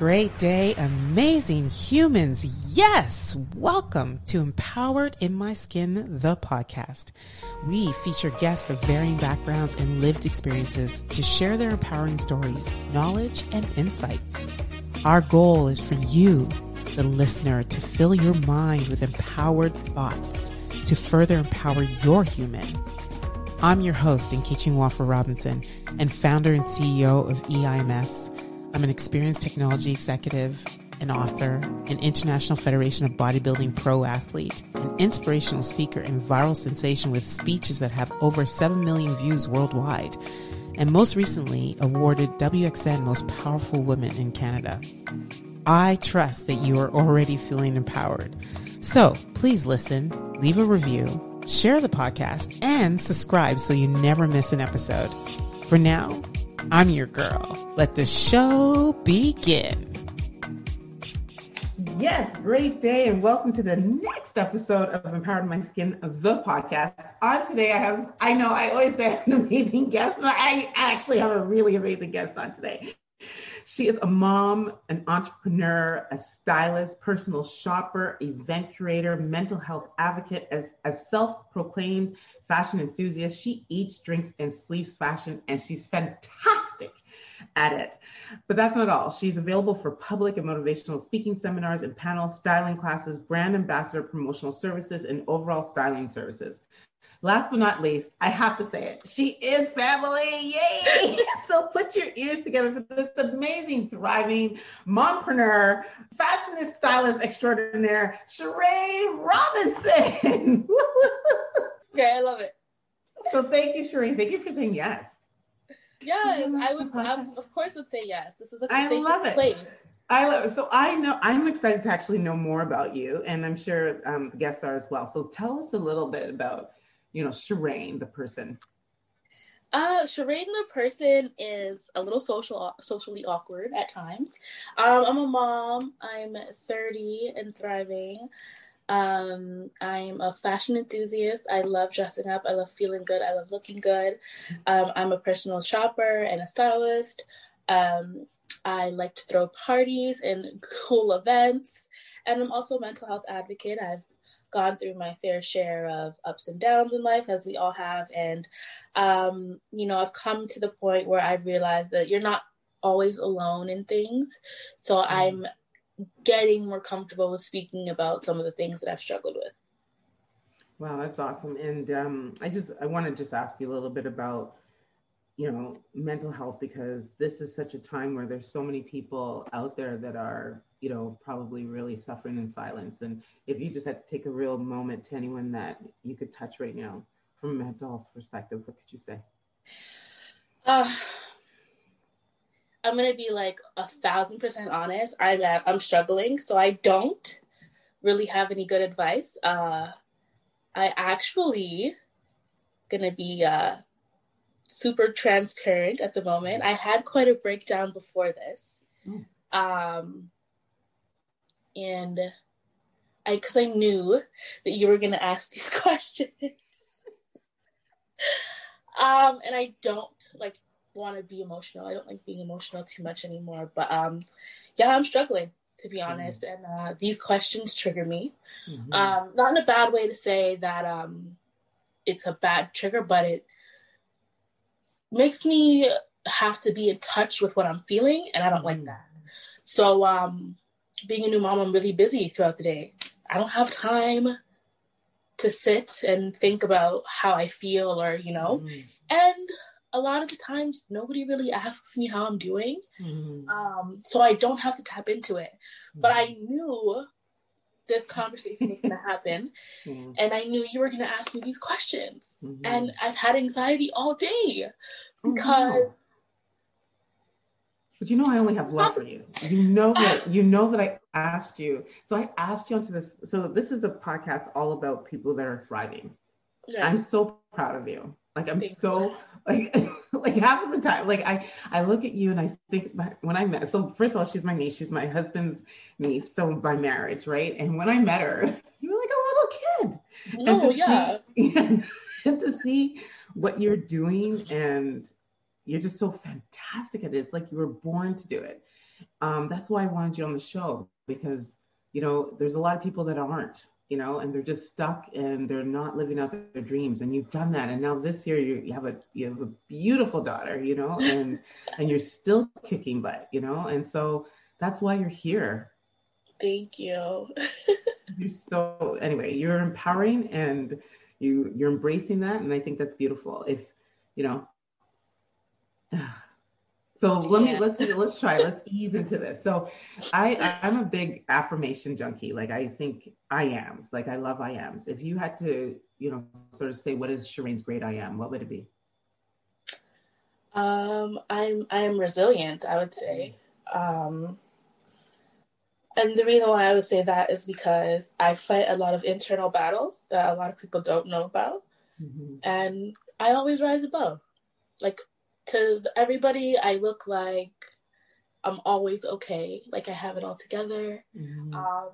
great day, amazing humans. Yes, welcome to Empowered in My Skin, the podcast. We feature guests of varying backgrounds and lived experiences to share their empowering stories, knowledge, and insights. Our goal is for you, the listener, to fill your mind with empowered thoughts to further empower your human. I'm your host, Nkechi Nwafor Robinson, and founder and CEO of EIMS I'm an experienced technology executive, an author, an International Federation of Bodybuilding pro athlete, an inspirational speaker, and viral sensation with speeches that have over 7 million views worldwide, and most recently awarded WXN Most Powerful Women in Canada. I trust that you are already feeling empowered. So please listen, leave a review, share the podcast, and subscribe so you never miss an episode. For now, I'm your girl. Let the show begin. Yes, great day, and welcome to the next episode of Empowered My Skin, the podcast. On today, I have, I know I always say an amazing guest, but I actually have a really amazing guest on today. She is a mom, an entrepreneur, a stylist, personal shopper, event curator, mental health advocate, as a self-proclaimed fashion enthusiast. She eats, drinks, and sleeps fashion, and she's fantastic at it. But that's not all. She's available for public and motivational speaking seminars and panels, styling classes, brand ambassador promotional services, and overall styling services. Last but not least, I have to say it. She is family. Yay! so put your ears together for this amazing, thriving mompreneur, fashionist, stylist extraordinaire, Sheree Robinson. okay, I love it. So thank you, Sheree. Thank you for saying yes. Yes, I would. I, of course, would say yes. This is a I love it. place. I love it. So I know I'm excited to actually know more about you, and I'm sure um, guests are as well. So tell us a little bit about you know, Sheraine, the person? Uh, Sheraine, the person is a little social, socially awkward at times. Um, I'm a mom. I'm 30 and thriving. Um, I'm a fashion enthusiast. I love dressing up. I love feeling good. I love looking good. Um, I'm a personal shopper and a stylist. Um, I like to throw parties and cool events. And I'm also a mental health advocate. I've gone through my fair share of ups and downs in life, as we all have. And, um, you know, I've come to the point where I've realized that you're not always alone in things. So mm. I'm getting more comfortable with speaking about some of the things that I've struggled with. Wow, that's awesome. And um, I just, I want to just ask you a little bit about, you know, mental health because this is such a time where there's so many people out there that are you know, probably really suffering in silence. And if you just had to take a real moment to anyone that you could touch right now from a mental health perspective, what could you say? Uh, I'm gonna be like a thousand percent honest. I'm at, I'm struggling, so I don't really have any good advice. Uh, I actually gonna be uh, super transparent at the moment. I had quite a breakdown before this. Mm. Um, and I because I knew that you were gonna ask these questions. um, and I don't like want to be emotional. I don't like being emotional too much anymore. But um, yeah, I'm struggling to be mm-hmm. honest, mm-hmm. and uh, these questions trigger me. Mm-hmm. Um, not in a bad way to say that um, it's a bad trigger, but it makes me have to be in touch with what I'm feeling, and I don't like mm-hmm. that. So um, being a new mom, I'm really busy throughout the day. I don't have time to sit and think about how I feel or, you know, mm. and a lot of the times nobody really asks me how I'm doing. Mm. Um, so I don't have to tap into it. Mm. But I knew this conversation was going to happen. And I knew you were going to ask me these questions. Mm-hmm. And I've had anxiety all day oh, because but you know, I only have love for you. You know that you know that I asked you. So I asked you onto this. So this is a podcast all about people that are thriving. Yeah. I'm so proud of you. Like I'm so like like half of the time, like I I look at you and I think when I met. So first of all, she's my niece. She's my husband's niece. So by marriage, right? And when I met her, you were like a little kid. No, oh, yeah. See, and, and to see what you're doing and you're just so fantastic at it. It's like you were born to do it. um, that's why I wanted you on the show because you know there's a lot of people that aren't you know, and they're just stuck and they're not living out their dreams. And you've done that. And now this year you, you have a you have a beautiful daughter, you know, and and you're still kicking butt, you know, and so that's why you're here. Thank you. you're so anyway, you're empowering and you you're embracing that, and I think that's beautiful. If you know. So let yeah. me let's let's try let's ease into this. So I I'm a big affirmation junkie. Like I think I am. Like I love I ams. If you had to, you know, sort of say what is Sheraine's great I am, what would it be? Um I'm I am resilient, I would say. Um and the reason why I would say that is because I fight a lot of internal battles that a lot of people don't know about. Mm-hmm. And I always rise above. Like to everybody, I look like I'm always okay, like I have it all together. Mm-hmm. Um,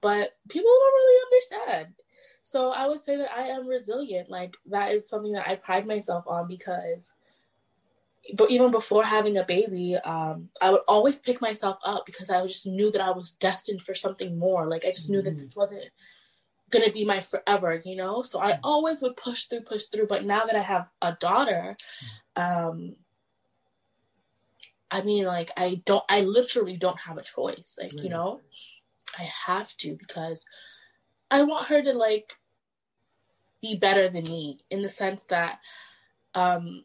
but people don't really understand. So I would say that I am resilient. Like that is something that I pride myself on because but even before having a baby, um, I would always pick myself up because I just knew that I was destined for something more. Like I just knew mm-hmm. that this wasn't gonna be my forever, you know. So I always would push through, push through. But now that I have a daughter, um, I mean, like I don't, I literally don't have a choice. Like you know, I have to because I want her to like be better than me in the sense that, um,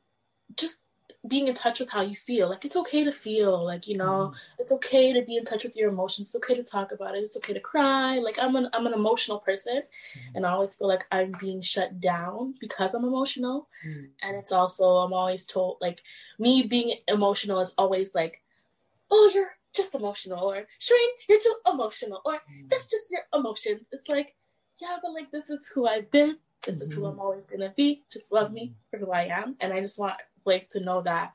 just being in touch with how you feel. Like it's okay to feel, like you know, mm. it's okay to be in touch with your emotions. It's okay to talk about it. It's okay to cry. Like I'm an I'm an emotional person, mm. and I always feel like I'm being shut down because I'm emotional. Mm. And it's also I'm always told like me being emotional is always like, oh you're just emotional, or Sheraine you're too emotional, or mm. that's just your emotions. It's like yeah, but like this is who I've been. This is who mm-hmm. I'm always gonna be. Just love me for who I am, and I just want like to know that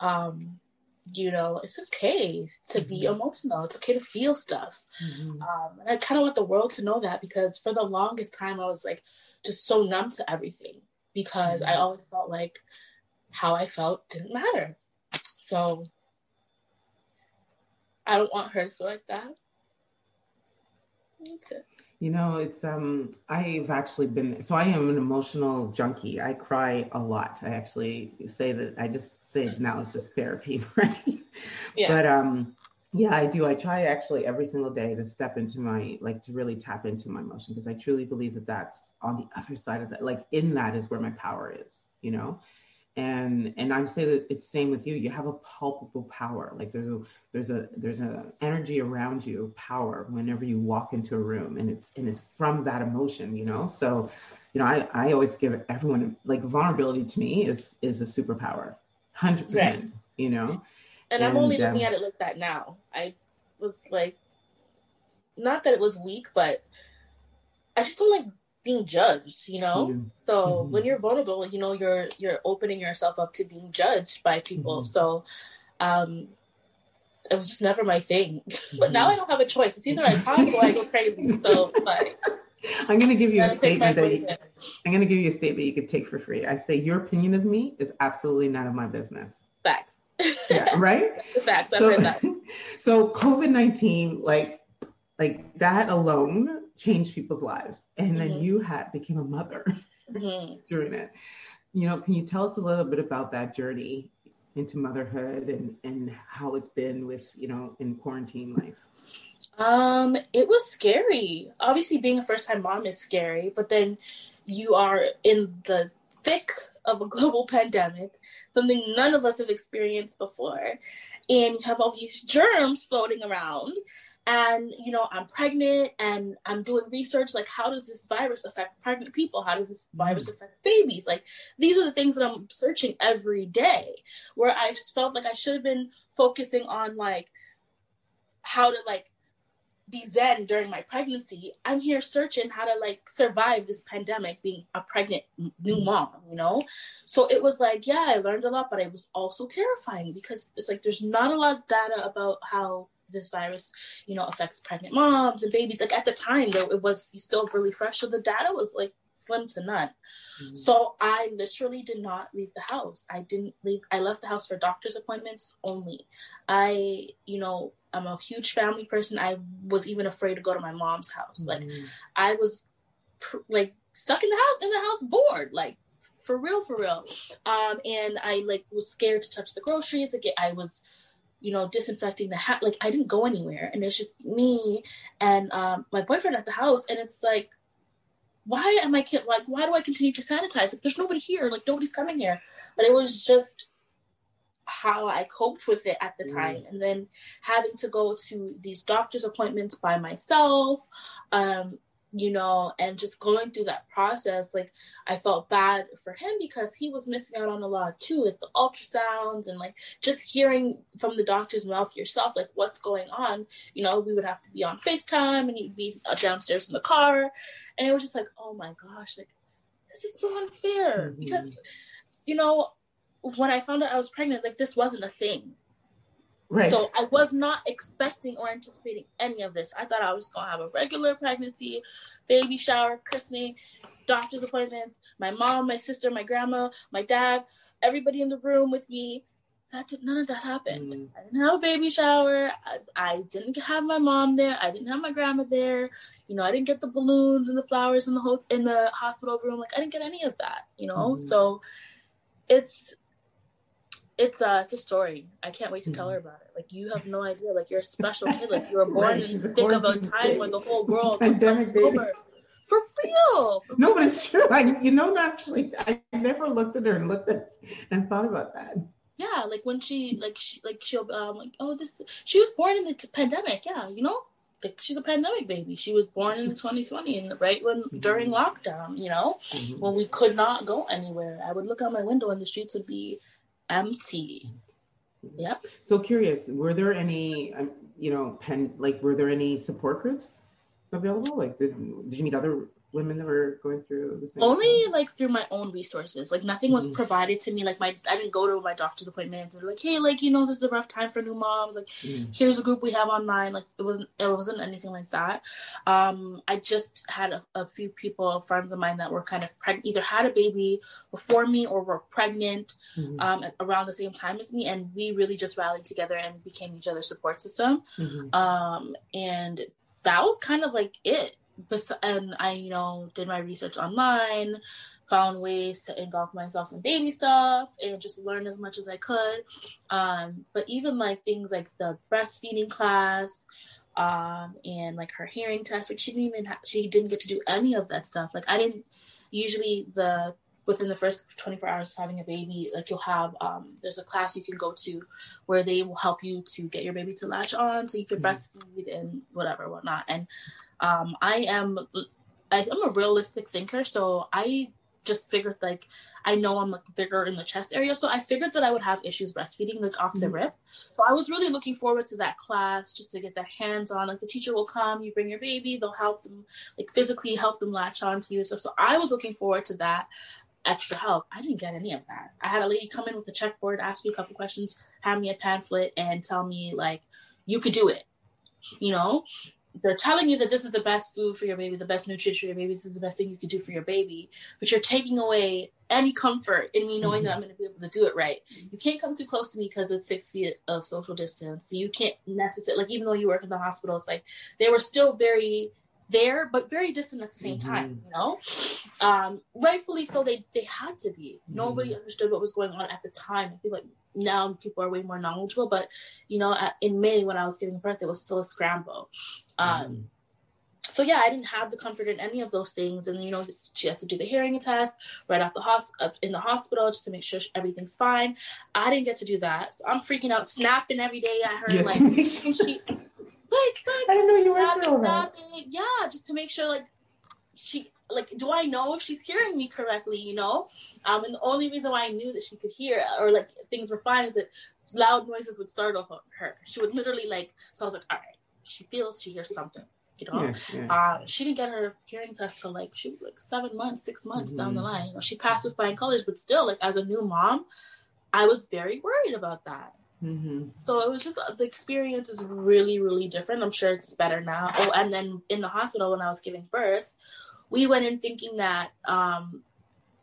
um you know it's okay to be mm-hmm. emotional it's okay to feel stuff mm-hmm. um and i kind of want the world to know that because for the longest time i was like just so numb to everything because mm-hmm. i always felt like how i felt didn't matter so i don't want her to feel like that that's it you know, it's um I've actually been so I am an emotional junkie. I cry a lot. I actually say that I just say it now it's just therapy, right? Yeah. But um yeah, I do. I try actually every single day to step into my like to really tap into my emotion because I truly believe that that's on the other side of that. Like in that is where my power is, you know and and i say that it's same with you. You have a palpable power. Like there's a there's a there's a energy around you power whenever you walk into a room and it's and it's from that emotion you know? So you know i i always give everyone like vulnerability to me is is a superpower. 100% right. you know? And, and i'm only looking um, at it like that now. I was like not that it was weak but i just don't like being judged you know mm-hmm. so mm-hmm. when you're vulnerable you know you're you're opening yourself up to being judged by people mm-hmm. so um it was just never my thing but now mm-hmm. i don't have a choice it's either i talk or i go crazy so like I'm going to give you a statement that you, I'm going to give you a statement you could take for free. I say your opinion of me is absolutely none of my business. Facts. Yeah, right? Facts. I've so, heard that. So COVID-19, like, like that alone changed people's lives. And then mm-hmm. you had became a mother mm-hmm. during it. You know, can you tell us a little bit about that journey into motherhood and and how it's been with you know in quarantine life? Um, it was scary. Obviously, being a first time mom is scary, but then you are in the thick of a global pandemic, something none of us have experienced before, and you have all these germs floating around and you know i'm pregnant and i'm doing research like how does this virus affect pregnant people how does this virus mm. affect babies like these are the things that i'm searching every day where i felt like i should have been focusing on like how to like be zen during my pregnancy i'm here searching how to like survive this pandemic being a pregnant new mm. mom you know so it was like yeah i learned a lot but it was also terrifying because it's like there's not a lot of data about how this virus, you know, affects pregnant moms and babies. Like at the time, though, it was still really fresh, so the data was like slim to none. Mm-hmm. So I literally did not leave the house. I didn't leave. I left the house for doctor's appointments only. I, you know, I'm a huge family person. I was even afraid to go to my mom's house. Mm-hmm. Like I was pr- like stuck in the house in the house bored like for real for real um and i like was scared to touch the groceries like i was you know disinfecting the hat like i didn't go anywhere and it's just me and um my boyfriend at the house and it's like why am i like why do i continue to sanitize like there's nobody here like nobody's coming here but it was just how I coped with it at the mm. time. And then having to go to these doctor's appointments by myself, um, you know, and just going through that process, like I felt bad for him because he was missing out on a lot too, like the ultrasounds and like just hearing from the doctor's mouth yourself, like what's going on. You know, we would have to be on FaceTime and you'd be downstairs in the car. And it was just like, oh my gosh, like this is so unfair mm-hmm. because, you know, when I found out I was pregnant, like this wasn't a thing. Right. So I was not expecting or anticipating any of this. I thought I was going to have a regular pregnancy, baby shower, christening, doctor's appointments, my mom, my sister, my grandma, my dad, everybody in the room with me. That did none of that happened. Mm. I didn't have a baby shower. I, I, didn't have my mom there. I didn't have my grandma there. You know, I didn't get the balloons and the flowers in the ho- in the hospital room. Like I didn't get any of that. You know, mm. so it's it's a it's a story. I can't wait to tell her about it. Like you have no idea. Like you're a special kid. Like you were born right, in the thick of a time when the whole world was over. For real. For no, real. but it's true. I you know actually I never looked at her and looked at and thought about that. Yeah, like when she like she like she'll um like oh this she was born in the t- pandemic. Yeah, you know like she's a pandemic baby. She was born in 2020 and right when mm-hmm. during lockdown, you know, mm-hmm. when we could not go anywhere. I would look out my window and the streets would be empty. Yep. So curious, were there any, um, you know, pen like were there any support groups available? Like, did did you meet other women that were going through the same only like through my own resources. Like nothing was mm-hmm. provided to me. Like my i didn't go to my doctor's appointments and like hey like you know this is a rough time for new moms. Like mm-hmm. here's a group we have online. Like it wasn't it wasn't anything like that. Um i just had a, a few people friends of mine that were kind of pregnant either had a baby before me or were pregnant mm-hmm. um around the same time as me and we really just rallied together and became each other's support system. Mm-hmm. um and that was kind of like it and I, you know, did my research online, found ways to engulf myself in baby stuff and just learn as much as I could. Um, but even like things like the breastfeeding class, um, and like her hearing test, like she didn't even ha- she didn't get to do any of that stuff. Like I didn't usually the within the first 24 hours of having a baby like you'll have um, there's a class you can go to where they will help you to get your baby to latch on so you can mm-hmm. breastfeed and whatever whatnot and um, I am I, am a realistic thinker, so I just figured like I know I'm like bigger in the chest area, so I figured that I would have issues breastfeeding like off the mm-hmm. rip. So I was really looking forward to that class just to get their hands on. Like the teacher will come, you bring your baby, they'll help them like physically help them latch on to you stuff. So I was looking forward to that extra help. I didn't get any of that. I had a lady come in with a checkboard, ask me a couple questions, hand me a pamphlet, and tell me like you could do it. You know, they're telling you that this is the best food for your baby, the best nutrition for your baby, this is the best thing you could do for your baby, but you're taking away any comfort in me knowing mm-hmm. that I'm going to be able to do it right. You can't come too close to me because it's six feet of social distance. So you can't necessarily, like, even though you work in the hospital, it's like they were still very there, but very distant at the same mm-hmm. time, you know? Um, rightfully so, they, they had to be. Mm-hmm. Nobody understood what was going on at the time. I feel like now people are way more knowledgeable, but, you know, in May when I was giving birth, it was still a scramble. Um, mm-hmm. So yeah, I didn't have the comfort in any of those things, and you know she had to do the hearing test right off the hos- in the hospital just to make sure everything's fine. I didn't get to do that, so I'm freaking out, snapping every day at her, yeah, like she, like, like I didn't know you were through that. Yeah, just to make sure like she like do I know if she's hearing me correctly, you know? Um and the only reason why I knew that she could hear or like things were fine is that loud noises would startle her. She would literally like so I was like, all right, she feels she hears something. You know, yeah, yeah. Uh, she didn't get her hearing test till like she was like seven months, six months mm-hmm. down the mm-hmm. line. You know, she passed with flying colors, but still, like as a new mom, I was very worried about that. Mm-hmm. So it was just uh, the experience is really, really different. I'm sure it's better now. Oh, and then in the hospital when I was giving birth, we went in thinking that um,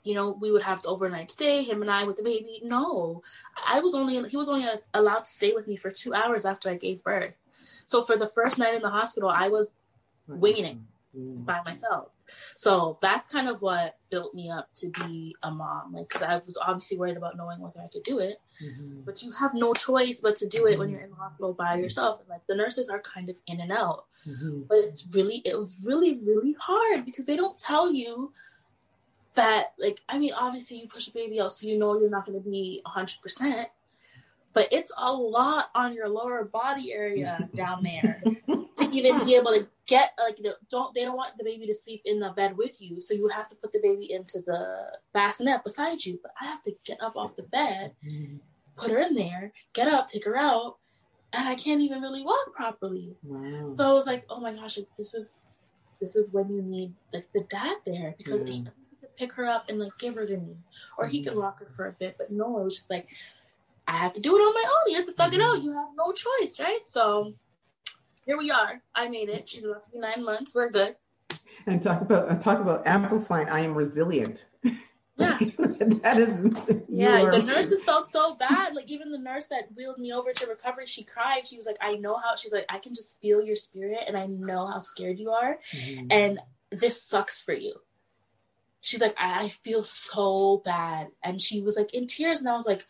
you know, we would have to overnight stay, him and I with the baby. No, I was only, he was only allowed to stay with me for two hours after I gave birth. So for the first night in the hospital, I was winging it mm. by myself. So that's kind of what built me up to be a mom. Like, because I was obviously worried about knowing whether I could do it, mm-hmm. but you have no choice but to do it mm-hmm. when you're in the hospital by yourself. And like the nurses are kind of in and out, mm-hmm. but it's really, it was really, really hard because they don't tell you that like I mean obviously you push a baby out so you know you're not going to be 100% but it's a lot on your lower body area down there to even be able to get like the, don't they don't want the baby to sleep in the bed with you so you have to put the baby into the bassinet beside you but I have to get up off the bed put her in there get up take her out and I can't even really walk properly wow. so I was like oh my gosh this is this is when you need like the dad there because he yeah pick her up and like give her to me, or he could mm-hmm. rock her for a bit. But no, it was just like I have to do it on my own. You have to thug it out. Mm-hmm. You have no choice, right? So here we are. I made it. She's about to be nine months. We're good. And talk about talk about amplifying. I am resilient. Yeah, that is. Yeah, the nurses felt so bad. Like even the nurse that wheeled me over to recovery, she cried. She was like, "I know how." She's like, "I can just feel your spirit, and I know how scared you are, mm-hmm. and this sucks for you." she's like, I, I feel so bad. And she was like in tears. And I was like,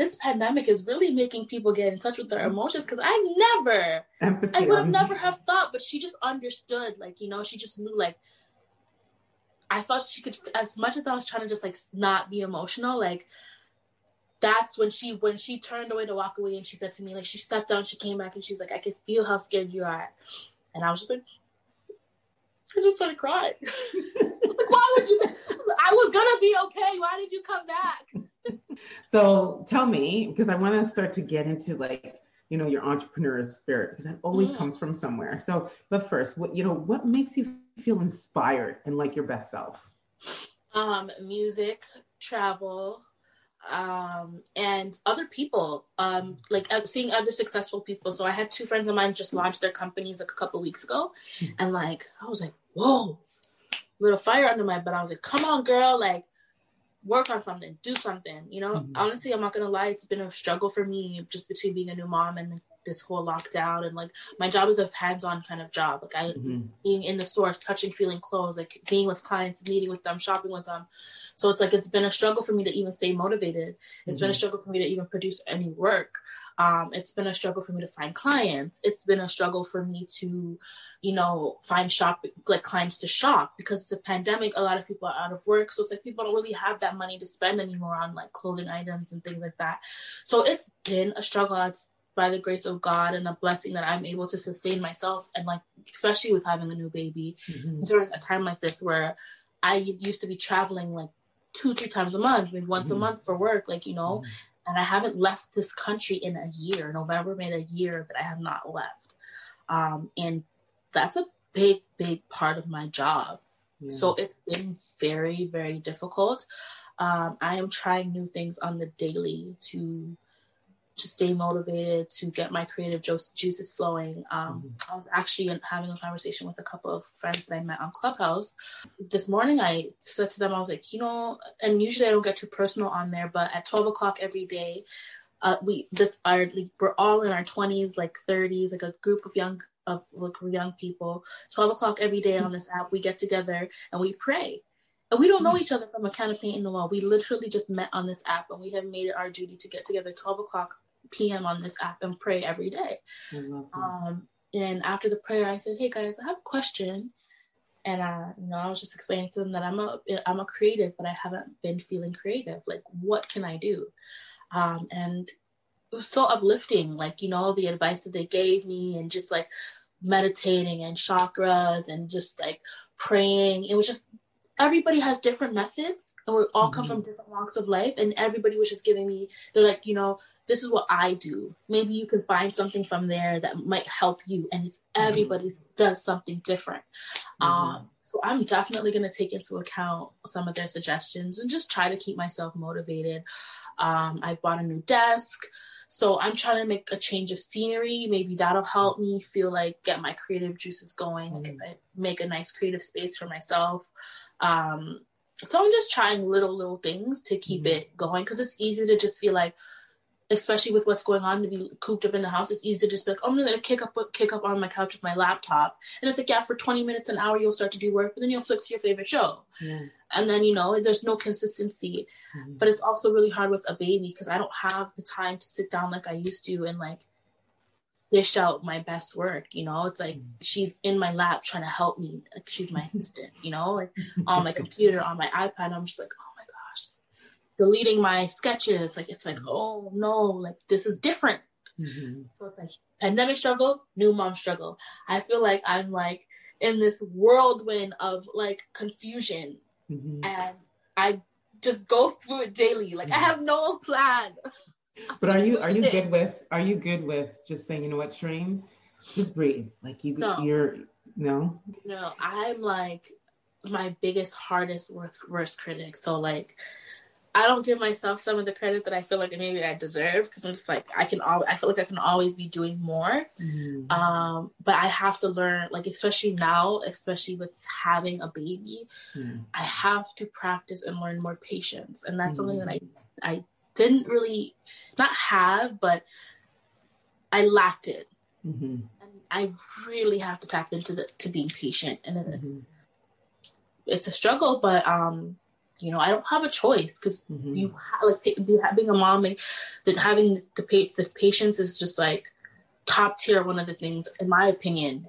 this pandemic is really making people get in touch with their emotions because I never, Empathy I would have never have thought, but she just understood. Like, you know, she just knew, like, I thought she could, as much as I was trying to just like not be emotional, like, that's when she when she turned away to walk away and she said to me like she stepped down she came back and she's like i could feel how scared you are and i was just like i just started crying why would you say I was gonna be okay? Why did you come back? so tell me, because I want to start to get into like you know your entrepreneur spirit because that always mm. comes from somewhere. So, but first, what you know, what makes you feel inspired and like your best self? Um, music, travel, um, and other people, um, like uh, seeing other successful people. So I had two friends of mine just launched their companies like a couple weeks ago, mm. and like I was like, whoa, little fire under my butt. I was like, come on, girl, like work on something, do something. You know, mm-hmm. honestly, I'm not gonna lie, it's been a struggle for me just between being a new mom and this whole lockdown and like my job is a hands-on kind of job. Like i mm-hmm. being in the stores touching feeling clothes like being with clients meeting with them shopping with them. So it's like it's been a struggle for me to even stay motivated. It's mm-hmm. been a mm-hmm. struggle for me to even produce any work. Um, it's been a struggle for me to find clients. It's been a struggle for me to you know find shop like clients to shop because it's a pandemic. A lot of people are out of work. So it's like people don't really have that money to spend anymore on like clothing items and things like that. So it's been a struggle. It's by the grace of God and a blessing that I'm able to sustain myself and like especially with having a new baby mm-hmm. during a time like this where I used to be traveling like two, three times a month, maybe once mm-hmm. a month for work, like you know, mm-hmm. and I haven't left this country in a year. November made a year that I have not left. Um, and that's a big, big part of my job. Yeah. So it's been very, very difficult. Um, I am trying new things on the daily to to stay motivated, to get my creative juices flowing. Um, mm-hmm. I was actually having a conversation with a couple of friends that I met on Clubhouse. This morning, I said to them, I was like, you know, and usually I don't get too personal on there, but at 12 o'clock every day, uh, we this are like, we're all in our 20s, like 30s, like a group of young of like young people. 12 o'clock every day on this app, we get together and we pray. And we don't know mm-hmm. each other from a can of paint in the wall. We literally just met on this app and we have made it our duty to get together 12 o'clock p.m. on this app and pray every day. Um, and after the prayer, I said, "Hey guys, I have a question." And I, you know, I was just explaining to them that I'm a I'm a creative, but I haven't been feeling creative. Like, what can I do? Um, and it was so uplifting. Like, you know, the advice that they gave me, and just like meditating and chakras, and just like praying. It was just everybody has different methods, and we all come mm-hmm. from different walks of life. And everybody was just giving me, they're like, you know, this is what I do. Maybe you can find something from there that might help you. And it's mm-hmm. everybody does something different. Mm-hmm. Um, so I'm definitely going to take into account some of their suggestions and just try to keep myself motivated. Um, I bought a new desk. So I'm trying to make a change of scenery. Maybe that'll help me feel like get my creative juices going, mm. make a nice creative space for myself. Um, so I'm just trying little little things to keep mm. it going because it's easy to just feel like especially with what's going on to be cooped up in the house, it's easy to just be like, oh, I'm gonna kick up kick up on my couch with my laptop. And it's like, yeah, for 20 minutes, an hour, you'll start to do work, but then you'll flick to your favorite show. Yeah. And then, you know, there's no consistency. Mm-hmm. But it's also really hard with a baby because I don't have the time to sit down like I used to and like dish out my best work, you know? It's like mm-hmm. she's in my lap trying to help me. Like she's my assistant, you know, like on my computer, on my iPad. I'm just like, oh my gosh, deleting my sketches. Like it's like, mm-hmm. oh no, like this is different. Mm-hmm. So it's like pandemic struggle, new mom struggle. I feel like I'm like in this whirlwind of like confusion, mm-hmm. and I just go through it daily. Like mm-hmm. I have no plan. But are you are you good with are you good with just saying you know what Sheraine, just breathe like you no. you're no no I'm like my biggest hardest worst worst critic. So like I don't give myself some of the credit that I feel like maybe I deserve because I'm just like I can all I feel like I can always be doing more. Mm-hmm. Um, but I have to learn, like especially now, especially with having a baby, mm-hmm. I have to practice and learn more patience, and that's mm-hmm. something that I I didn't really not have, but I lacked it, mm-hmm. and I really have to tap into the to being patient, and it's mm-hmm. it's a struggle, but um you know, I don't have a choice because mm-hmm. you ha- like being a mom and that having the pa- the patience is just like top tier. One of the things, in my opinion,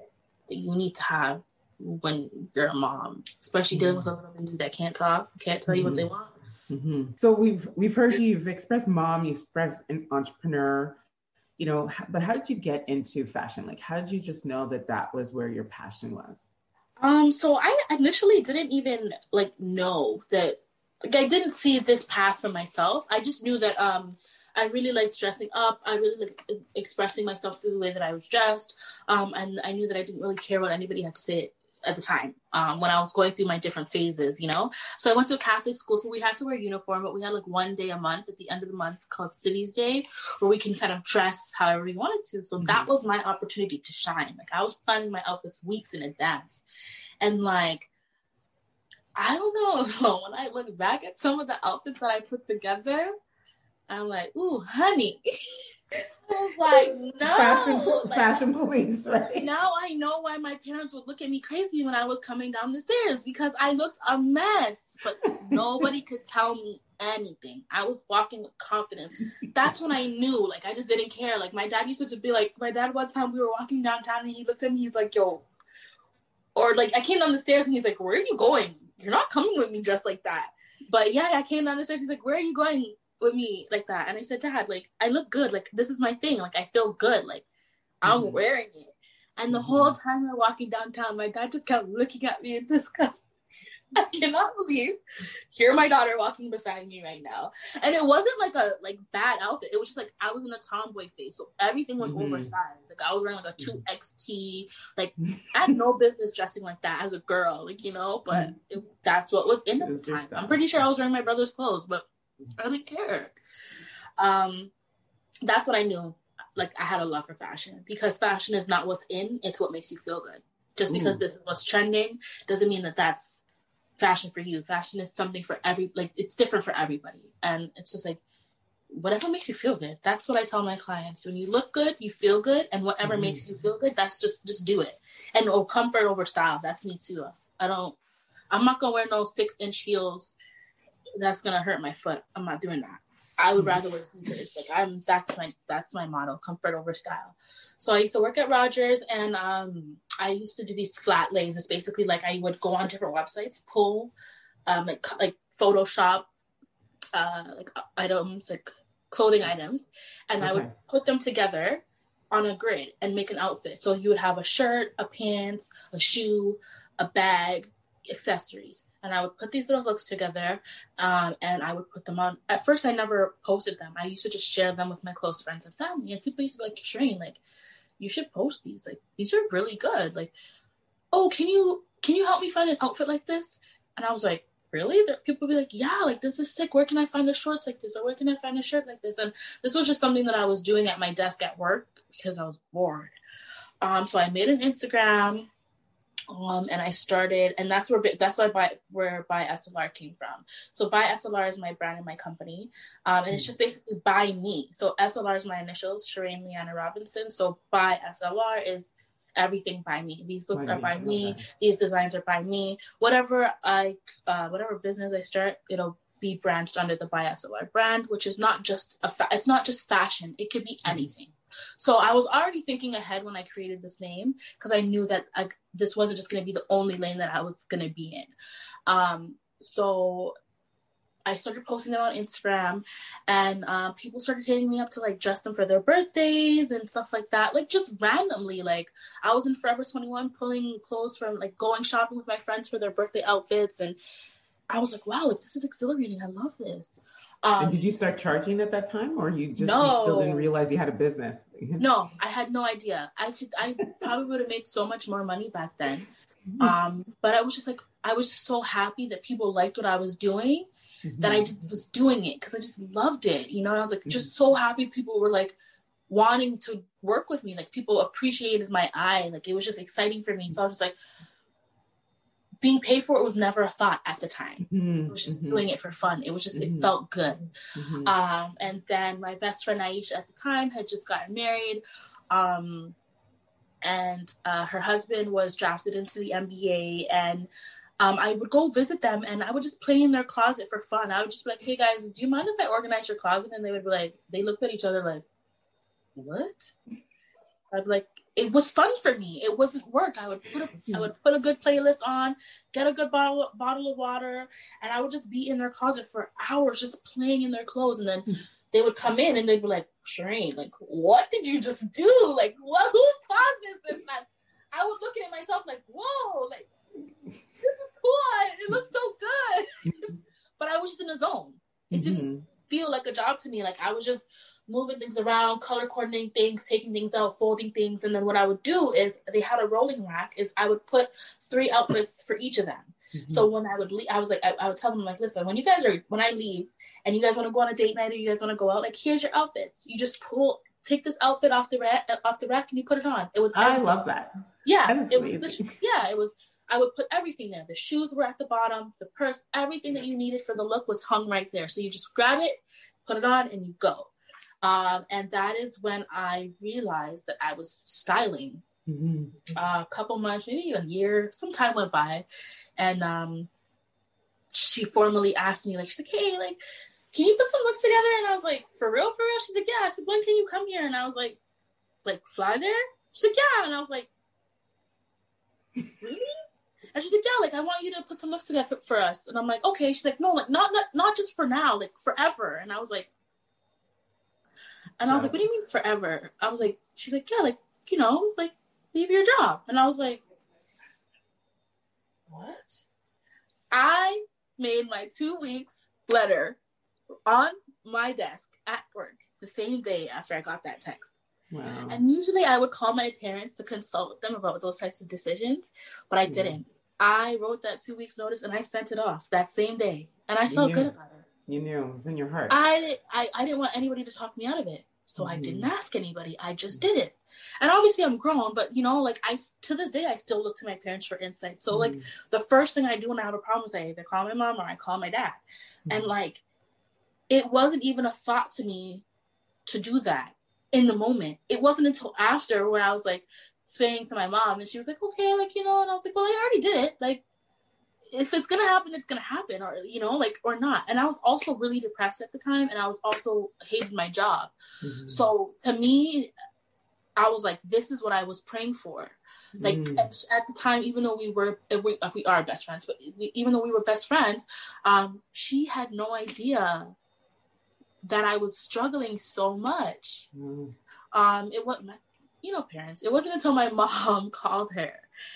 that you need to have when you're a mom, especially dealing with a little baby that can't talk, can't tell you what they mm-hmm. want. Mm-hmm. So we've we've heard you've expressed mom, you've expressed an entrepreneur, you know. But how did you get into fashion? Like, how did you just know that that was where your passion was? Um, so I initially didn't even like know that like I didn't see this path for myself. I just knew that um I really liked dressing up. I really liked expressing myself through the way that I was dressed. Um, and I knew that I didn't really care what anybody had to say at the time um, when I was going through my different phases, you know. So I went to a Catholic school, so we had to wear uniform, but we had like one day a month at the end of the month called Civvies Day, where we can kind of dress however we wanted to. So mm-hmm. that was my opportunity to shine. Like I was planning my outfits weeks in advance, and like I don't know. when I look back at some of the outfits that I put together, I'm like, ooh, honey. I was like, no. Fashion, like, fashion police, right? Now I know why my parents would look at me crazy when I was coming down the stairs because I looked a mess, but nobody could tell me anything. I was walking with confidence. That's when I knew, like, I just didn't care. Like, my dad used to be like, my dad, one time we were walking downtown and he looked at me, he's like, yo, or like, I came down the stairs and he's like, where are you going? you're not coming with me just like that. But yeah, I came down the stairs. He's like, where are you going with me like that? And I said, Dad, like, I look good. Like, this is my thing. Like, I feel good. Like, I'm mm-hmm. wearing it. And the mm-hmm. whole time we're walking downtown, my dad just kept looking at me in disgust. I cannot believe here my daughter walking beside me right now. And it wasn't like a like bad outfit. It was just like I was in a tomboy phase. So everything was mm-hmm. oversized. Like I was wearing like a 2XT. Like I had no business dressing like that as a girl, like you know, but mm-hmm. it, that's what was in at the time. I'm pretty sure I was wearing my brother's clothes, but I didn't care. Um that's what I knew. Like I had a love for fashion because fashion is not what's in, it's what makes you feel good. Just because Ooh. this is what's trending doesn't mean that that's fashion for you. Fashion is something for every like it's different for everybody. And it's just like whatever makes you feel good. That's what I tell my clients. When you look good, you feel good, and whatever mm-hmm. makes you feel good, that's just just do it. And oh, comfort over style. That's me too. I don't. I'm not gonna wear no six inch heels. That's gonna hurt my foot. I'm not doing that. I would mm-hmm. rather wear sneakers. Like I'm. That's my. That's my motto. Comfort over style. So I used to work at Rogers, and um, I used to do these flat lays. It's basically like I would go on different websites, pull, um, like like Photoshop, uh, like items, like clothing items, and okay. I would put them together on a grid and make an outfit. So you would have a shirt, a pants, a shoe, a bag, accessories and I would put these little looks together um, and I would put them on. At first, I never posted them. I used to just share them with my close friends and family. And people used to be like, Sheraine, like, you should post these. Like, these are really good. Like, oh, can you can you help me find an outfit like this? And I was like, really? People would be like, yeah, like this is sick. Where can I find the shorts like this? Or where can I find a shirt like this? And this was just something that I was doing at my desk at work because I was bored. Um, so I made an Instagram, um, and I started, and that's where that's why by where By SLR came from. So By SLR is my brand and my company, um, and it's just basically by me. So SLR is my initials, Sheraine Leanna Robinson. So By SLR is everything by me. These books are by me. These designs are by me. Whatever I, uh, whatever business I start, it'll be branched under the By SLR brand, which is not just a, fa- it's not just fashion. It could be mm-hmm. So I was already thinking ahead when I created this name because I knew that I, this wasn't just going to be the only lane that I was going to be in. Um, so I started posting them on Instagram, and uh, people started hitting me up to like dress them for their birthdays and stuff like that, like just randomly. Like I was in Forever 21 pulling clothes from like going shopping with my friends for their birthday outfits, and I was like, wow, like this is exhilarating. I love this. Um, and did you start charging at that time, or you just no, you still didn't realize you had a business? no, I had no idea. I could, I probably would have made so much more money back then. Mm-hmm. Um, but I was just like, I was just so happy that people liked what I was doing mm-hmm. that I just was doing it because I just loved it, you know. And I was like, mm-hmm. just so happy people were like wanting to work with me. Like people appreciated my eye. Like it was just exciting for me. So I was just like, being paid for it was never a thought at the time. Mm-hmm. was just mm-hmm. doing it for fun. It was just mm-hmm. it felt good. Mm-hmm. Um, and then my best friend Aisha at the time had just gotten married. Um, and uh, her husband was drafted into the NBA and um, I would go visit them and I would just play in their closet for fun. I would just be like, hey guys, do you mind if I organize your closet? And they would be like, they looked at each other like, what? I'd be like, it was fun for me. It wasn't work. I would put a, I would put a good playlist on, get a good bottle bottle of water, and I would just be in their closet for hours, just playing in their clothes. And then they would come in and they'd be like, Sheraine, like, what did you just do? Like, what? Whose closet is this? And I would look at it myself like, whoa, like what? It looks so good. but I was just in a zone. It mm-hmm. didn't feel like a job to me. Like I was just moving things around, color coordinating things, taking things out, folding things. And then what I would do is they had a rolling rack is I would put three outfits for each of them. Mm-hmm. So when I would leave, I was like, I, I, would tell them like, listen, when you guys are, when I leave and you guys want to go on a date night or you guys want to go out, like, here's your outfits. You just pull, take this outfit off the rack, off the rack and you put it on. It was, I love that. Yeah. It was, the, yeah, it was, I would put everything there. The shoes were at the bottom, the purse, everything that you needed for the look was hung right there. So you just grab it, put it on, and you go. Um, and that is when I realized that I was styling. Mm-hmm. Uh, a couple months, maybe a year, some time went by, and um, she formally asked me, like, she's like, "Hey, like, can you put some looks together?" And I was like, "For real, for real?" She's like, "Yeah." I said, "When can you come here?" And I was like, "Like, fly there?" She's like, "Yeah." And I was like, "Really?" And she's like, yeah, like I want you to put some looks together for us. And I'm like, okay. She's like, no, like not not not just for now, like forever. And I was like, and I was like, what do you mean forever? I was like, she's like, yeah, like you know, like leave your job. And I was like, what? I made my two weeks letter on my desk at work the same day after I got that text. Wow. And usually I would call my parents to consult with them about those types of decisions, but I didn't. I wrote that two weeks notice and I sent it off that same day, and I felt good about it. You knew it was in your heart. I I, I didn't want anybody to talk me out of it, so mm-hmm. I didn't mm-hmm. ask anybody. I just did it. And obviously I'm grown, but you know, like I to this day I still look to my parents for insight. So mm-hmm. like the first thing I do when I have a problem is I either call my mom or I call my dad. Mm-hmm. And like it wasn't even a thought to me to do that in the moment. It wasn't until after where I was like, saying to my mom, and she was like, okay, like, you know, and I was like, well, I already did it. Like, if it's gonna happen, it's gonna happen, or you know, like, or not. And I was also really depressed at the time, and I was also hated my job. Mm-hmm. So to me, I was like, this is what I was praying for. Like mm. at, at, the time, even though we were we, uh, we are best friends, but we, even though we were best friends, um, she had no idea that I was struggling so much. Mm. Um, it was you know, parents. It wasn't until my mom called her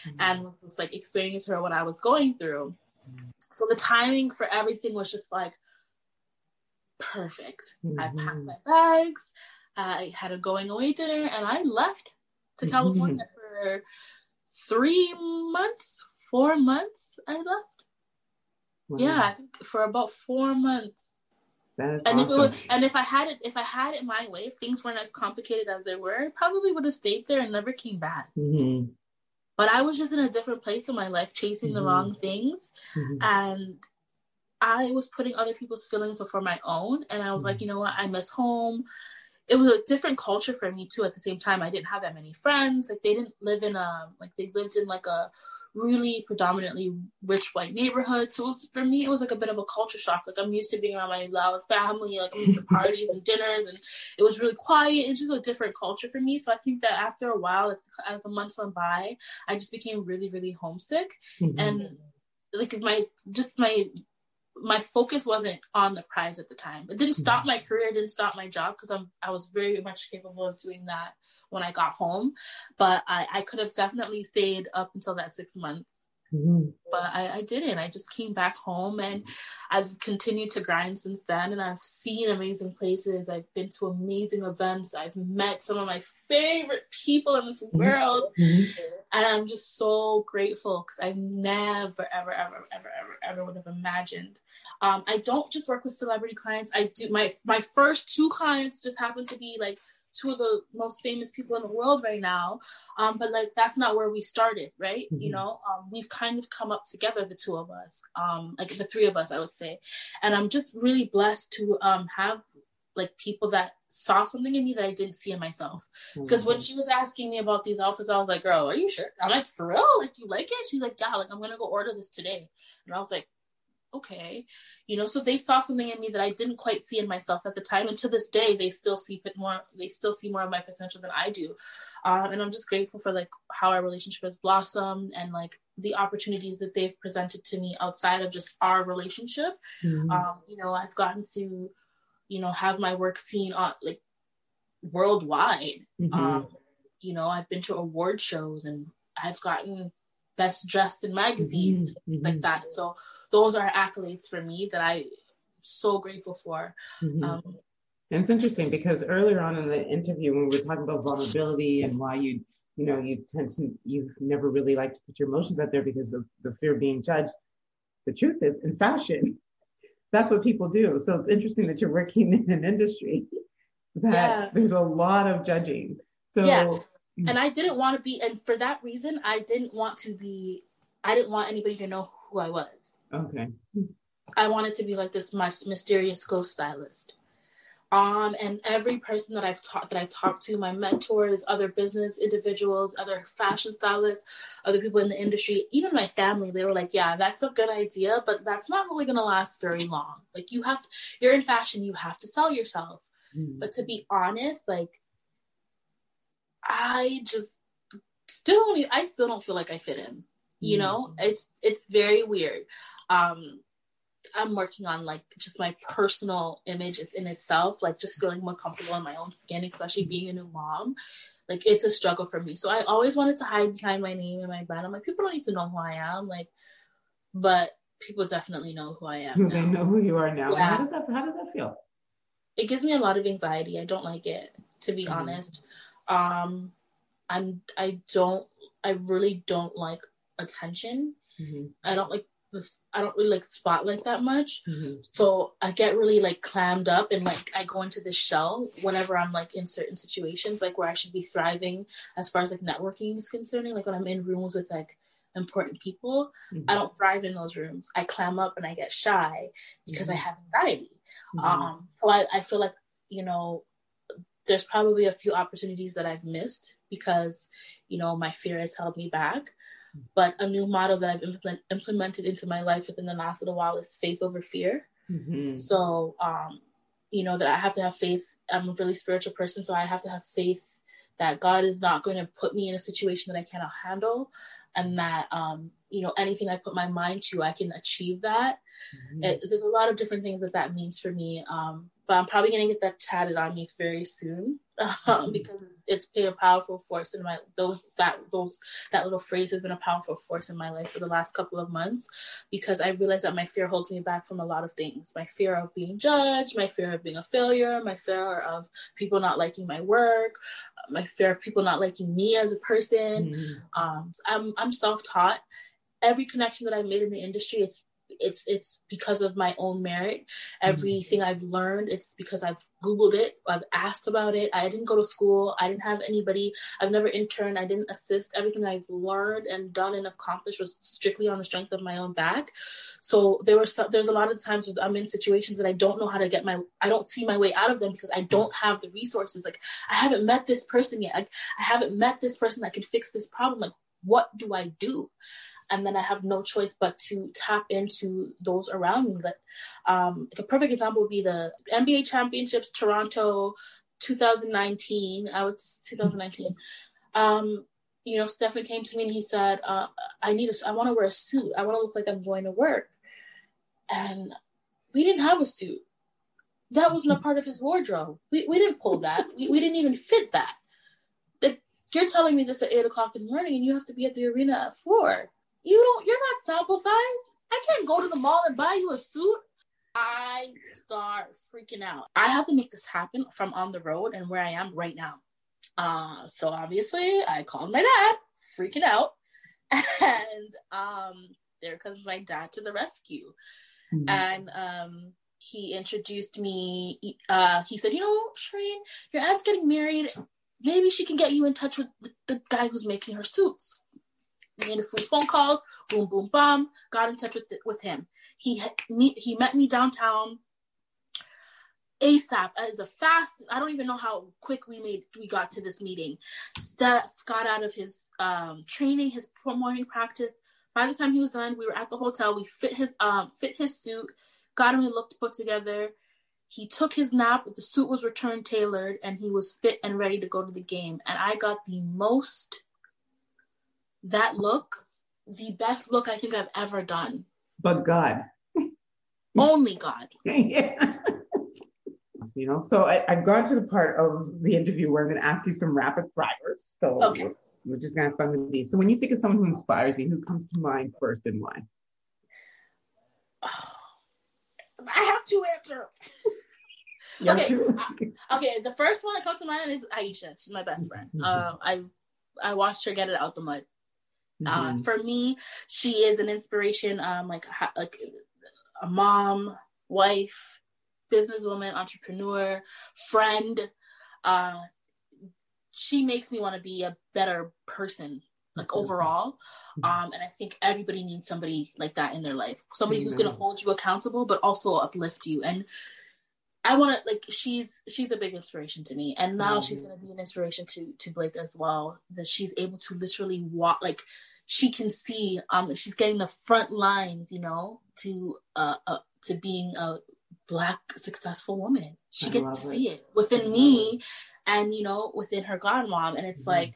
mm-hmm. and was like explaining to her what I was going through. Mm-hmm. So the timing for everything was just like perfect. Mm-hmm. I packed my bags, I had a going away dinner, and I left to mm-hmm. California for three months, four months. I left. Wow. Yeah, for about four months. And awesome. if it was, and if I had it, if I had it my way, if things weren't as complicated as they were, I probably would have stayed there and never came back. Mm-hmm. But I was just in a different place in my life, chasing mm-hmm. the wrong things, mm-hmm. and I was putting other people's feelings before my own. And I was like, mm-hmm. you know what? I miss home. It was a different culture for me too. At the same time, I didn't have that many friends. Like they didn't live in a like they lived in like a really predominantly rich white neighborhood. So was, for me, it was like a bit of a culture shock. Like I'm used to being around my loud family, like I'm used to parties and dinners, and it was really quiet. It's just a different culture for me. So I think that after a while, as the months went by, I just became really, really homesick, mm-hmm. and like my just my my focus wasn't on the prize at the time. It didn't stop mm-hmm. my career, it didn't stop my job because I'm I was very much capable of doing that when I got home. But I, I could have definitely stayed up until that six months. Mm-hmm. But I, I didn't. I just came back home and I've continued to grind since then. And I've seen amazing places. I've been to amazing events. I've met some of my favorite people in this mm-hmm. world. Mm-hmm. And I'm just so grateful because I never, ever, ever, ever, ever, ever would have imagined um, I don't just work with celebrity clients. I do my my first two clients just happen to be like two of the most famous people in the world right now. Um, but like that's not where we started, right? Mm-hmm. You know, um, we've kind of come up together, the two of us, um, like the three of us, I would say. And I'm just really blessed to um, have like people that saw something in me that I didn't see in myself. Because mm-hmm. when she was asking me about these outfits, I was like, "Girl, are you sure?" I'm like, "For real? Like you like it?" She's like, "Yeah, like I'm gonna go order this today." And I was like, okay you know so they saw something in me that i didn't quite see in myself at the time and to this day they still see more they still see more of my potential than i do um, and i'm just grateful for like how our relationship has blossomed and like the opportunities that they've presented to me outside of just our relationship mm-hmm. um, you know i've gotten to you know have my work seen on like worldwide mm-hmm. um, you know i've been to award shows and i've gotten best dressed in magazines mm-hmm. like that so those are accolades for me that I'm so grateful for. Mm-hmm. Um, and it's interesting because earlier on in the interview, when we were talking about vulnerability and why you, you know, you tend to, you've never really liked to put your emotions out there because of the fear of being judged. The truth is, in fashion, that's what people do. So it's interesting that you're working in an industry that yeah. there's a lot of judging. So, yeah. Mm. And I didn't want to be, and for that reason, I didn't want to be, I didn't want anybody to know who I was. Okay. I wanted to be like this my mysterious ghost stylist. Um, and every person that I've taught that I talked to, my mentors, other business individuals, other fashion stylists, other people in the industry, even my family, they were like, "Yeah, that's a good idea, but that's not really gonna last very long. Like you have, to, you're in fashion, you have to sell yourself. Mm. But to be honest, like I just still, I still don't feel like I fit in. You mm. know, it's it's very weird. Um i'm working on like just my personal image it's in itself like just feeling more comfortable in my own skin especially being a new mom. Like it's a struggle for me. So i always wanted to hide behind my name and my brand. I'm like people don't need to know who i am like but people definitely know who i am they know who you are now. Yeah. how does that how does that feel? It gives me a lot of anxiety. I don't like it to be mm-hmm. honest um i'm i don't i really don't like attention mm-hmm. i don't like this I don't really like spotlight that much. Mm-hmm. So I get really like clammed up and like I go into this shell whenever I'm like in certain situations, like where I should be thriving as far as like networking is concerning. Like when I'm in rooms with like important people, mm-hmm. I don't thrive in those rooms. I clam up and I get shy because mm-hmm. I have anxiety. Mm-hmm. Um so I, I feel like, you know, there's probably a few opportunities that I've missed because, you know, my fear has held me back. But a new model that I've implement, implemented into my life within the last little while is faith over fear. Mm-hmm. So, um, you know, that I have to have faith. I'm a really spiritual person, so I have to have faith that God is not going to put me in a situation that I cannot handle, and that um, you know anything I put my mind to, I can achieve that. Mm-hmm. It, there's a lot of different things that that means for me. Um, but I'm probably gonna get that tatted on me very soon um, because it's, played a powerful force in my those that those that little phrase has been a powerful force in my life for the last couple of months because I realized that my fear holds me back from a lot of things. My fear of being judged, my fear of being a failure, my fear of people not liking my work, my fear of people not liking me as a person. Mm-hmm. Um, I'm I'm self taught. Every connection that I made in the industry, it's it's it's because of my own merit. Mm-hmm. Everything i've learned it's because i've googled it i've asked about it. I didn't go to school i didn't have anybody i've never interned i didn't assist. Everything i've learned and done and accomplished was strictly on the strength of my own back. So there was some, there's a lot of times i'm in situations that i don't know how to get my i don't see my way out of them because i don't have the resources. Like i haven't met this person yet. Like i haven't met this person that can fix this problem. Like what do i do and then I have no choice but to tap into those around me. But um, like a perfect example would be the NBA championships, Toronto, 2019. I was 2019. Um, you know, Stephen came to me and he said, uh, "I need a, I want to wear a suit. I want to look like I'm going to work." And we didn't have a suit. That wasn't a part of his wardrobe. We we didn't pull that. We we didn't even fit that. That you're telling me this at eight o'clock in the morning, and you have to be at the arena at four you don't you're not sample size. I can't go to the mall and buy you a suit. I start freaking out. I have to make this happen from on the road and where I am right now. Uh, so obviously I called my dad, freaking out, and um, there comes my dad to the rescue, mm-hmm. and um, he introduced me. Uh, he said, "You know, Sheraine, your aunt's getting married. Maybe she can get you in touch with the, the guy who's making her suits." Made a few phone calls, boom, boom, bum, got in touch with with him. He he met me downtown ASAP as a fast. I don't even know how quick we made we got to this meeting. Steph got out of his um, training, his morning practice. By the time he was done, we were at the hotel. We fit his um fit his suit, got him and looked put together. He took his nap. The suit was returned tailored, and he was fit and ready to go to the game. And I got the most that look the best look I think I've ever done. But God. Only God. yeah. You know, so I, have gone to the part of the interview where I'm going to ask you some rapid fires. So okay. we're, just going to have fun with these. So when you think of someone who inspires you, who comes to mind first and why? Oh, I have to answer. okay. okay. The first one that comes to mind is Ayesha. She's my best friend. Uh, I I watched her get it out the mud. Uh, mm-hmm. Uh, for me, she is an inspiration. Um, like like a mom, wife, businesswoman, entrepreneur, friend. Uh, she makes me want to be a better person, like overall. Mm-hmm. Um, and I think everybody needs somebody like that in their life. Somebody mm-hmm. who's going to hold you accountable, but also uplift you. And I want to like she's she's a big inspiration to me, and now mm-hmm. she's going to be an inspiration to to Blake as well. That she's able to literally walk like she can see um she's getting the front lines, you know, to uh, uh to being a black successful woman. She I gets to it. see it within me, and you know within her godmom, and it's mm-hmm. like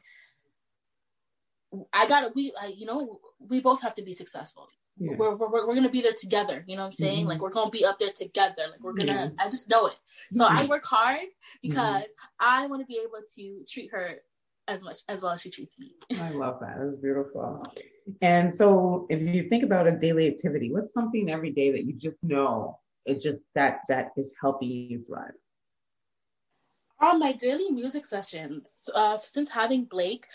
I gotta we I, you know we both have to be successful yeah. we're, we're, we're gonna be there together you know what i'm saying mm-hmm. like we're gonna be up there together like we're gonna yeah. i just know it so mm-hmm. i work hard mm-hmm. because i want to be able to treat her as much as well as she treats me i love that that's beautiful and so if you think about a daily activity what's something every day that you just know it just that that is helping you thrive on my daily music sessions uh, since having blake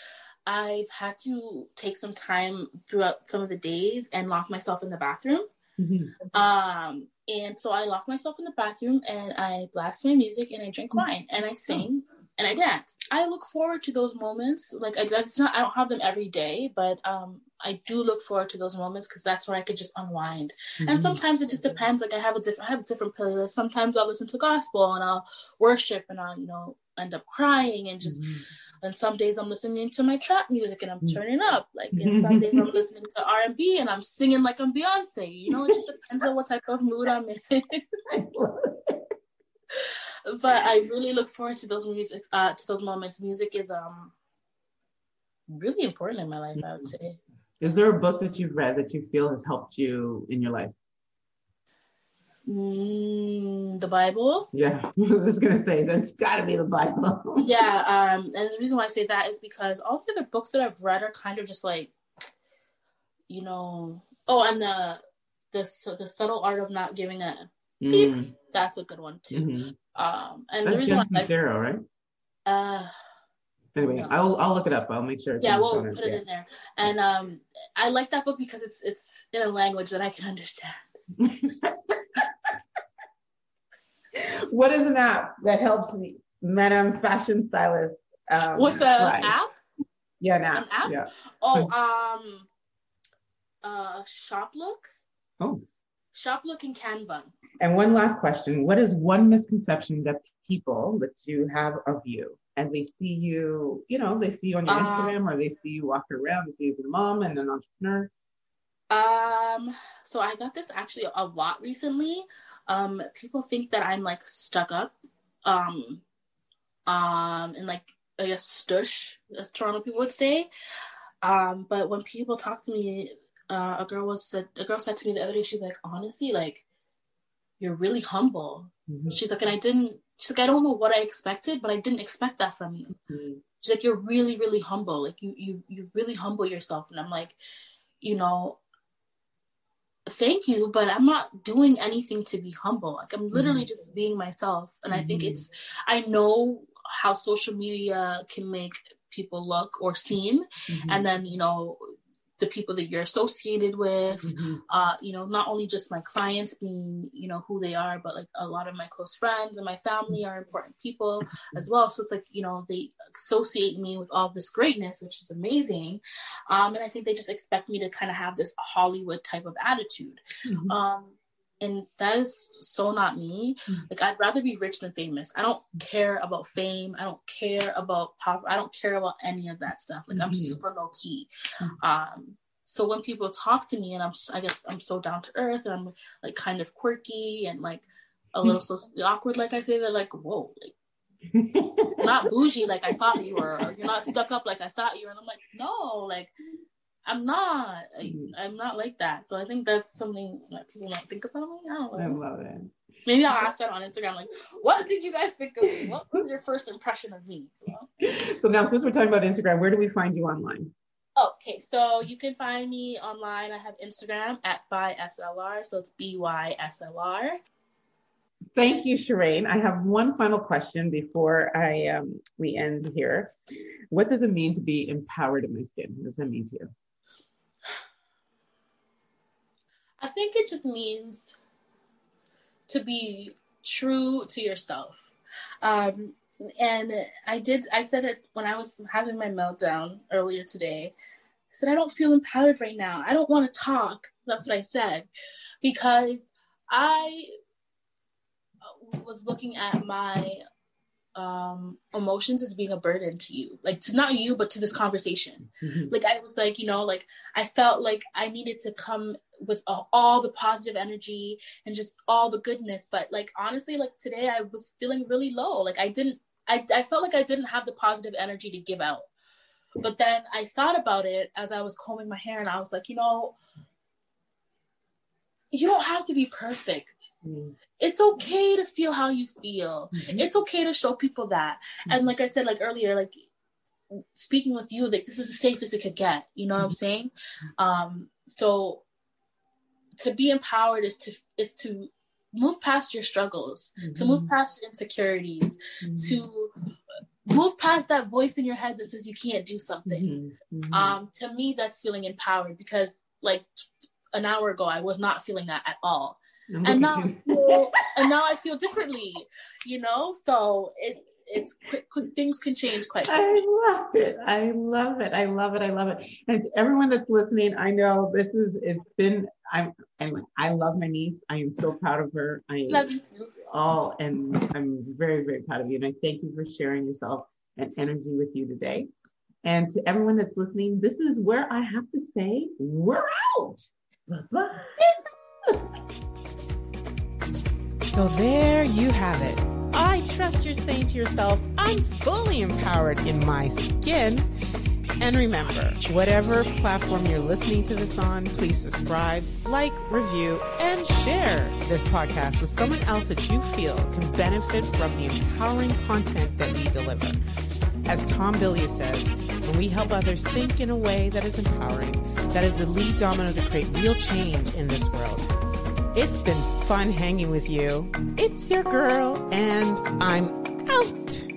I've had to take some time throughout some of the days and lock myself in the bathroom. Mm-hmm. Um, and so I lock myself in the bathroom and I blast my music and I drink mm-hmm. wine and I sing and I dance. I look forward to those moments. Like I, it's not, I don't have them every day, but um, I do look forward to those moments because that's where I could just unwind. Mm-hmm. And sometimes it just depends. Like I have a different, I have a different playlist. Sometimes I'll listen to gospel and I'll worship and I'll, you know, end up crying and just. Mm-hmm and some days I'm listening to my trap music and I'm mm. turning up. Like, and some days I'm listening to R and B and I'm singing like I'm Beyonce. You know, it just depends on what type of mood I'm in. but I really look forward to those music, uh, to those moments. Music is um really important in my life. I would say. Is there a book that you've read that you feel has helped you in your life? Mm, the Bible. Yeah, I was just gonna say that's got to be the Bible. yeah, um, and the reason why I say that is because all the other books that I've read are kind of just like, you know, oh, and the the the subtle art of not giving a beep. Mm. That's a good one too. Mm-hmm. Um, and that's the reason why, Zero, right? Uh, Anyway, no. I'll I'll look it up. I'll make sure. Yeah, we'll put it, in there. And um, I like that book because it's it's in a language that I can understand. What is an app that helps Madam Fashion Stylist? Um, What's an app? Yeah, an app. An app? Yeah. Oh, um, uh, Shoplook. Oh. Shoplook and Canva. And one last question: What is one misconception that people that you have of you as they see you? You know, they see you on your uh, Instagram, or they see you walking around, they see you as a mom and an entrepreneur. Um. So I got this actually a lot recently. Um, people think that I'm like stuck up. Um. Um, and like I guess stush, as Toronto people would say. Um, but when people talk to me, uh, a girl was said a girl said to me the other day, she's like, honestly, like you're really humble. Mm-hmm. She's like, and I didn't. She's like, I don't know what I expected, but I didn't expect that from you. Mm-hmm. She's like, you're really, really humble. Like you, you, you really humble yourself. And I'm like, you know, thank you, but I'm not doing anything to be humble. Like I'm literally mm-hmm. just being myself. And I think mm-hmm. it's, I know how social media can make people look or seem. Mm-hmm. And then, you know, the people that you're associated with mm-hmm. uh, you know not only just my clients being you know who they are but like a lot of my close friends and my family are important people as mm-hmm. well so it's like you know they associate me with all this greatness which is amazing um, and i think they just expect me to kind of have this hollywood type of attitude mm-hmm. um, and that is so not me. Mm-hmm. Like I'd rather be rich than famous. I don't care about fame. I don't care about pop. I don't care about any of that stuff. Like mm-hmm. I'm super low key. Mm-hmm. Um, so when people talk to me, and I'm, I guess I'm so down to earth, and I'm like kind of quirky and like a little mm-hmm. socially awkward. Like I say, they're like, whoa, like not bougie like I thought you were. Or you're not stuck up like I thought you were. And I'm like, no, like I'm not. I, am mm. not like that. So I think that's something that people might think about me. I don't know. I love it. Maybe I'll ask that on Instagram. Like, what did you guys think of me? What was your first impression of me? You know? So now, since we're talking about Instagram, where do we find you online? Okay, so you can find me online. I have Instagram at byslr, so it's b y s l r. Thank you, Sheraine. I have one final question before I um, we end here. What does it mean to be empowered in my skin? What does that mean to you? I think it just means to be true to yourself. Um, and I did, I said it when I was having my meltdown earlier today. I said, I don't feel empowered right now. I don't want to talk. That's what I said. Because I was looking at my um emotions as being a burden to you. Like to not you but to this conversation. Mm-hmm. like i was like you know like i felt like i needed to come with all, all, the positive energy and just all the goodness. But like honestly like today i was feeling really low. Like i didn't i, I felt like i didn't have the positive energy to give out. But then i thought about it as i was combing my hair and i was like you know you don't have to be perfect mm it's okay to feel how you feel. Mm-hmm. It's okay to show people that. Mm-hmm. And like I said, like earlier, like speaking with you, like this is the safest it could get. You know what I'm mm-hmm. saying? Um, so to be empowered is to is to move past your struggles, to move mm-hmm. past your insecurities, mm-hmm. to move past that voice in your head that says you can't do something. Mm-hmm. Um, to me, that's feeling empowered because like an hour ago, I was not feeling that at all and now I feel, and now I feel differently, you know. So it it's quick, quick, things can change quite quickly. I love it. I love it. I love it. I love it. And to everyone that's listening, I know this is it's been I'm and I love my niece. I am so proud of her. I love you too. All and I'm very, very proud of you. And I thank you for sharing yourself and energy with you today. And to everyone that's listening, this is where I have to say, we're out. So there you have it. I trust you're saying to yourself, I'm fully empowered in my skin. And remember, whatever platform you're listening to this on, please subscribe, like, review, and share this podcast with someone else that you feel can benefit from the empowering content that we deliver. As Tom Bilyeu says, when we help others think in a way that is empowering, that is the lead domino to create real change in this world. It's been fun hanging with you. It's your girl, and I'm out.